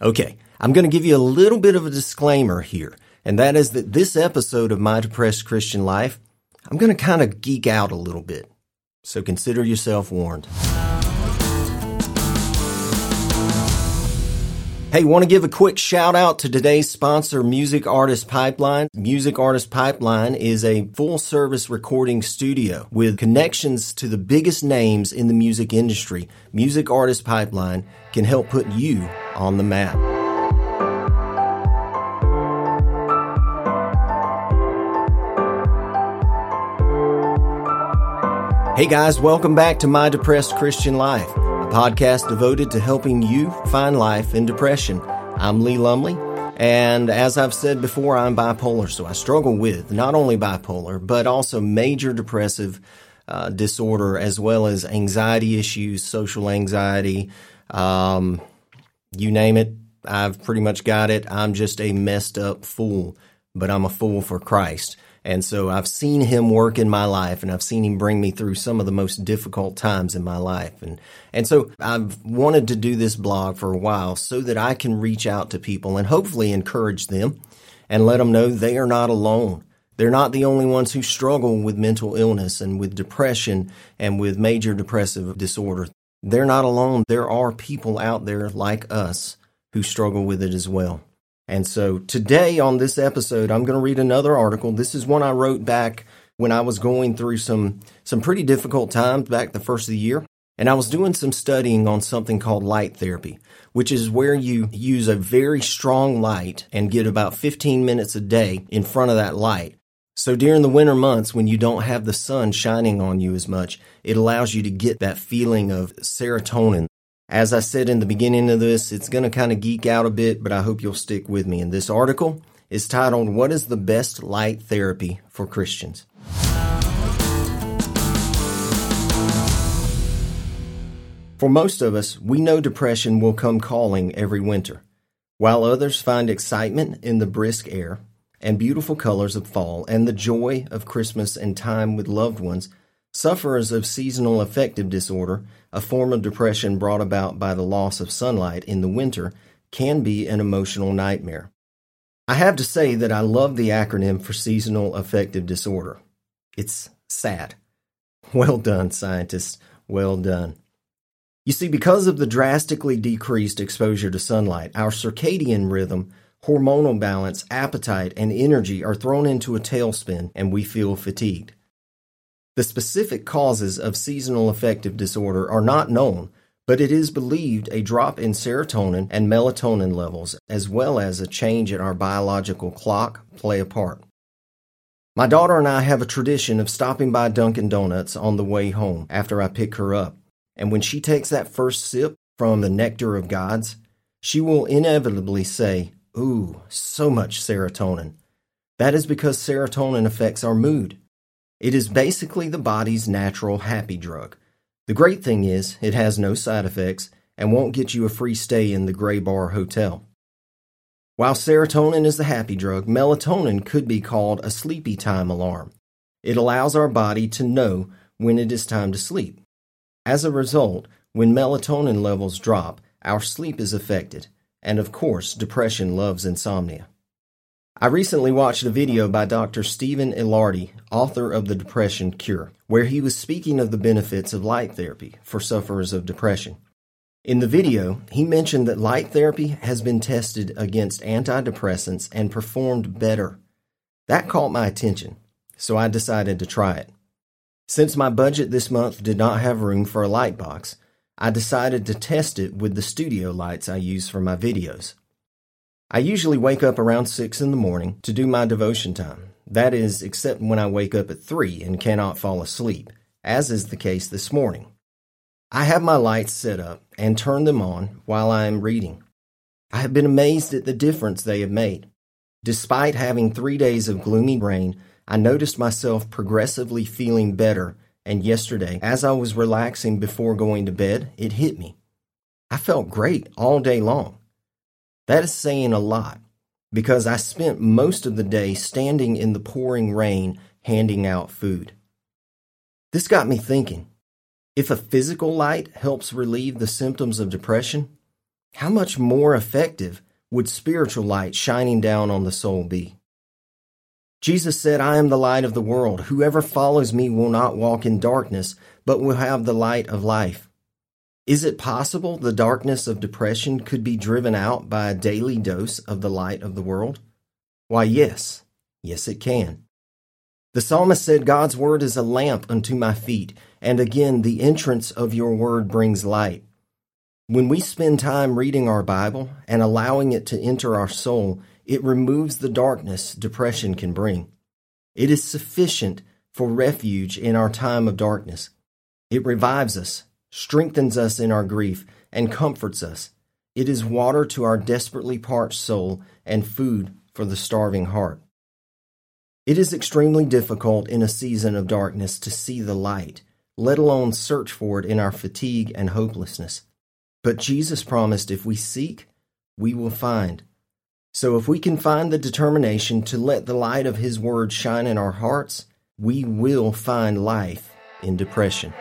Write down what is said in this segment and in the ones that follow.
Okay, I'm going to give you a little bit of a disclaimer here, and that is that this episode of My Depressed Christian Life, I'm going to kind of geek out a little bit. So consider yourself warned. Hey, want to give a quick shout out to today's sponsor, Music Artist Pipeline. Music Artist Pipeline is a full service recording studio with connections to the biggest names in the music industry. Music Artist Pipeline can help put you on the map. Hey guys, welcome back to My Depressed Christian Life a podcast devoted to helping you find life in depression. I'm Lee Lumley, and as I've said before, I'm bipolar, so I struggle with not only bipolar, but also major depressive uh, disorder, as well as anxiety issues, social anxiety, um, you name it. I've pretty much got it. I'm just a messed up fool, but I'm a fool for Christ. And so I've seen him work in my life and I've seen him bring me through some of the most difficult times in my life. And, and so I've wanted to do this blog for a while so that I can reach out to people and hopefully encourage them and let them know they are not alone. They're not the only ones who struggle with mental illness and with depression and with major depressive disorder. They're not alone. There are people out there like us who struggle with it as well. And so today on this episode, I'm going to read another article. This is one I wrote back when I was going through some, some pretty difficult times back the first of the year. And I was doing some studying on something called light therapy, which is where you use a very strong light and get about 15 minutes a day in front of that light. So during the winter months when you don't have the sun shining on you as much, it allows you to get that feeling of serotonin as I said in the beginning of this, it's going to kind of geek out a bit, but I hope you'll stick with me. And this article is titled, What is the Best Light Therapy for Christians? For most of us, we know depression will come calling every winter. While others find excitement in the brisk air and beautiful colors of fall and the joy of Christmas and time with loved ones, Sufferers of seasonal affective disorder, a form of depression brought about by the loss of sunlight in the winter, can be an emotional nightmare. I have to say that I love the acronym for seasonal affective disorder. It's SAD. Well done, scientists. Well done. You see, because of the drastically decreased exposure to sunlight, our circadian rhythm, hormonal balance, appetite, and energy are thrown into a tailspin and we feel fatigued. The specific causes of seasonal affective disorder are not known, but it is believed a drop in serotonin and melatonin levels, as well as a change in our biological clock, play a part. My daughter and I have a tradition of stopping by Dunkin' Donuts on the way home after I pick her up, and when she takes that first sip from the nectar of gods, she will inevitably say, Ooh, so much serotonin. That is because serotonin affects our mood. It is basically the body's natural happy drug. The great thing is, it has no side effects and won't get you a free stay in the Gray Bar Hotel. While serotonin is the happy drug, melatonin could be called a sleepy time alarm. It allows our body to know when it is time to sleep. As a result, when melatonin levels drop, our sleep is affected, and of course, depression loves insomnia. I recently watched a video by Dr. Stephen Ilardi, author of The Depression Cure, where he was speaking of the benefits of light therapy for sufferers of depression. In the video, he mentioned that light therapy has been tested against antidepressants and performed better. That caught my attention, so I decided to try it. Since my budget this month did not have room for a light box, I decided to test it with the studio lights I use for my videos. I usually wake up around 6 in the morning to do my devotion time. That is, except when I wake up at 3 and cannot fall asleep, as is the case this morning. I have my lights set up and turn them on while I am reading. I have been amazed at the difference they have made. Despite having three days of gloomy rain, I noticed myself progressively feeling better, and yesterday, as I was relaxing before going to bed, it hit me. I felt great all day long. That is saying a lot because I spent most of the day standing in the pouring rain handing out food. This got me thinking if a physical light helps relieve the symptoms of depression, how much more effective would spiritual light shining down on the soul be? Jesus said, I am the light of the world. Whoever follows me will not walk in darkness, but will have the light of life. Is it possible the darkness of depression could be driven out by a daily dose of the light of the world? Why, yes. Yes, it can. The psalmist said, God's word is a lamp unto my feet, and again, the entrance of your word brings light. When we spend time reading our Bible and allowing it to enter our soul, it removes the darkness depression can bring. It is sufficient for refuge in our time of darkness. It revives us, strengthens us in our grief, and comforts us. It is water to our desperately parched soul and food for the starving heart. It is extremely difficult in a season of darkness to see the light, let alone search for it in our fatigue and hopelessness. But Jesus promised if we seek, we will find. So if we can find the determination to let the light of His Word shine in our hearts, we will find life in depression.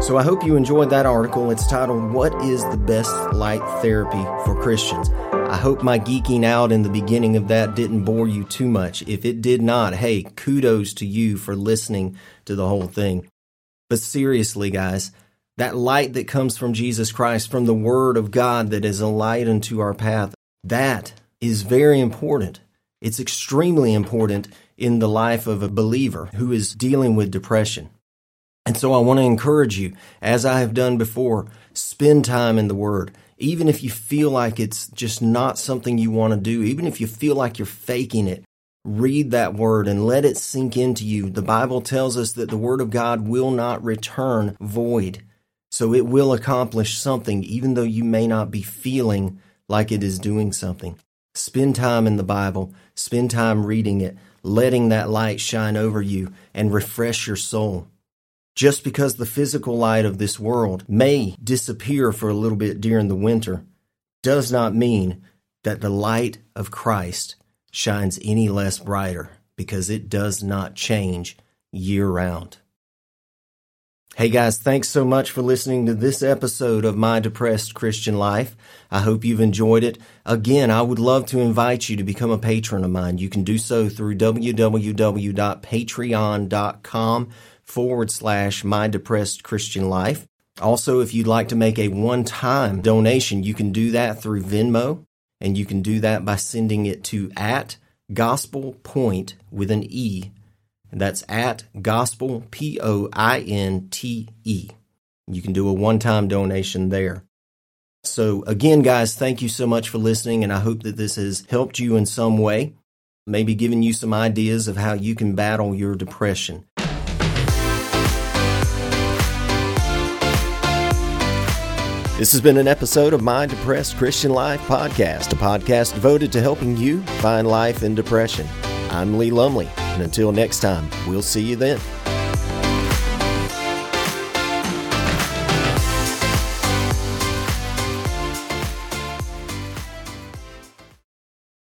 So I hope you enjoyed that article. It's titled, What is the Best Light Therapy for Christians? I hope my geeking out in the beginning of that didn't bore you too much. If it did not, hey, kudos to you for listening to the whole thing. But seriously, guys, that light that comes from Jesus Christ, from the Word of God that is a light unto our path, that is very important. It's extremely important in the life of a believer who is dealing with depression. And so I want to encourage you, as I have done before, spend time in the Word even if you feel like it's just not something you want to do, even if you feel like you're faking it, read that word and let it sink into you. The Bible tells us that the word of God will not return void. So it will accomplish something, even though you may not be feeling like it is doing something. Spend time in the Bible, spend time reading it, letting that light shine over you and refresh your soul. Just because the physical light of this world may disappear for a little bit during the winter does not mean that the light of Christ shines any less brighter because it does not change year round. Hey guys, thanks so much for listening to this episode of My Depressed Christian Life. I hope you've enjoyed it. Again, I would love to invite you to become a patron of mine. You can do so through www.patreon.com forward slash my depressed Christian life. Also, if you'd like to make a one time donation, you can do that through Venmo, and you can do that by sending it to at gospel point with an E. That's at gospel, P O I N T E. You can do a one time donation there. So, again, guys, thank you so much for listening, and I hope that this has helped you in some way, maybe given you some ideas of how you can battle your depression. This has been an episode of My Depressed Christian Life podcast, a podcast devoted to helping you find life in depression. I'm Lee Lumley, and until next time, we'll see you then.